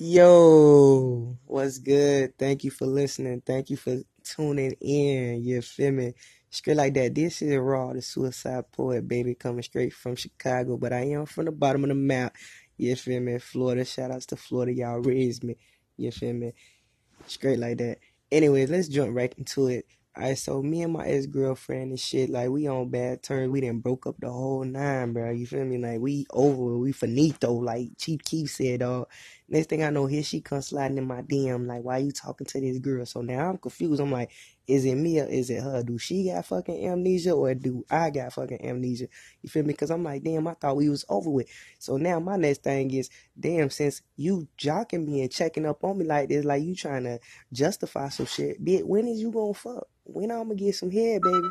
Yo, what's good? Thank you for listening. Thank you for tuning in. You feel me? Straight like that. This is Raw, the suicide poet, baby, coming straight from Chicago. But I am from the bottom of the map. You feel me? Florida. Shout outs to Florida. Y'all raised me. You feel me? Straight like that. Anyways, let's jump right into it. Alright, so me and my ex girlfriend and shit, like we on bad terms. We didn't broke up the whole nine, bro. You feel me? Like we over, we finito, like Chief Keef said, dog. Next thing I know, here she comes sliding in my DM, like, why you talking to this girl? So now I'm confused. I'm like, is it me or is it her? Do she got fucking amnesia or do I got fucking amnesia? You feel me? Because I'm like, damn, I thought we was over with. So now my next thing is, damn, since you jocking me and checking up on me like this, like you trying to justify some shit, bitch, when is you gonna fuck? When I'm gonna get some head, baby?